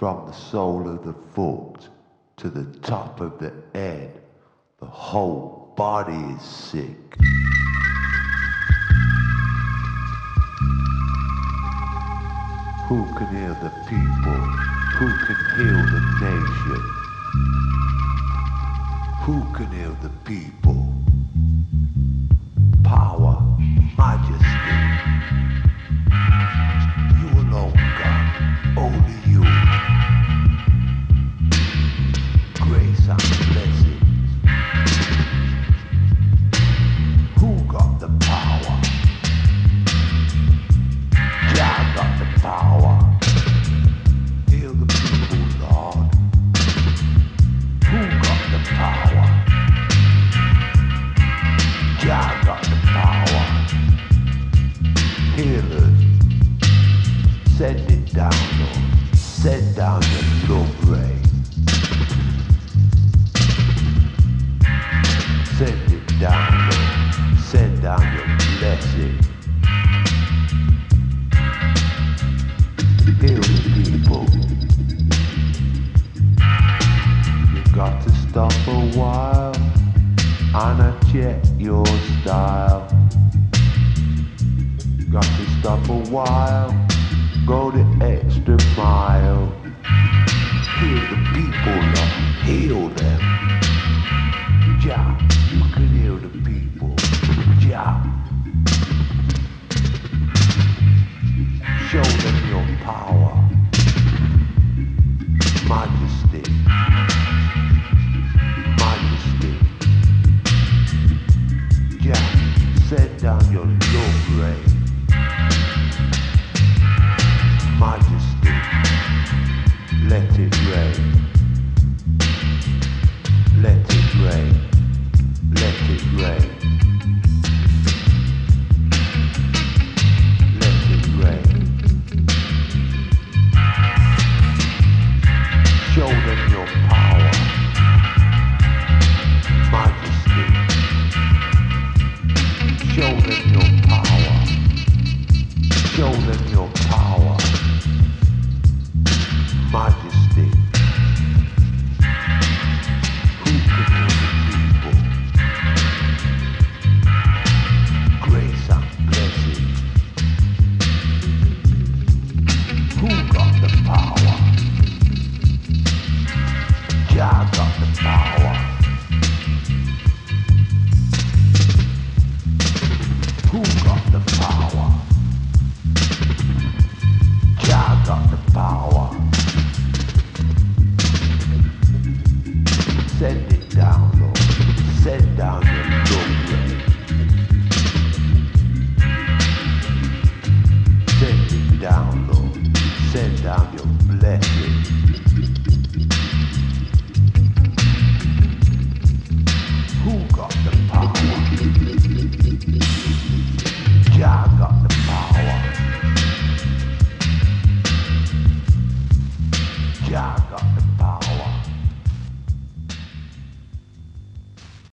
From the sole of the foot to the top of the head, the whole body is sick. Who can heal the people? Who can heal the nation? Who can heal the people? Power, majesty. Send it down, Lord. Send down your ray. Send it down, Lord. Send down your blessing. Heal people. You got to stop a while and I check your style. You Got to stop a while, heal them. Jah, you can heal the people. Jah. Show them your power, majesty, majesty. Jah, send down your love ray, majesty. Let it rain. Let it rain. Let it rain. Send it down, Lord. Send down your glory. Send it down, Lord. Send down your blessing. Who got the power? Jah got the power. Jah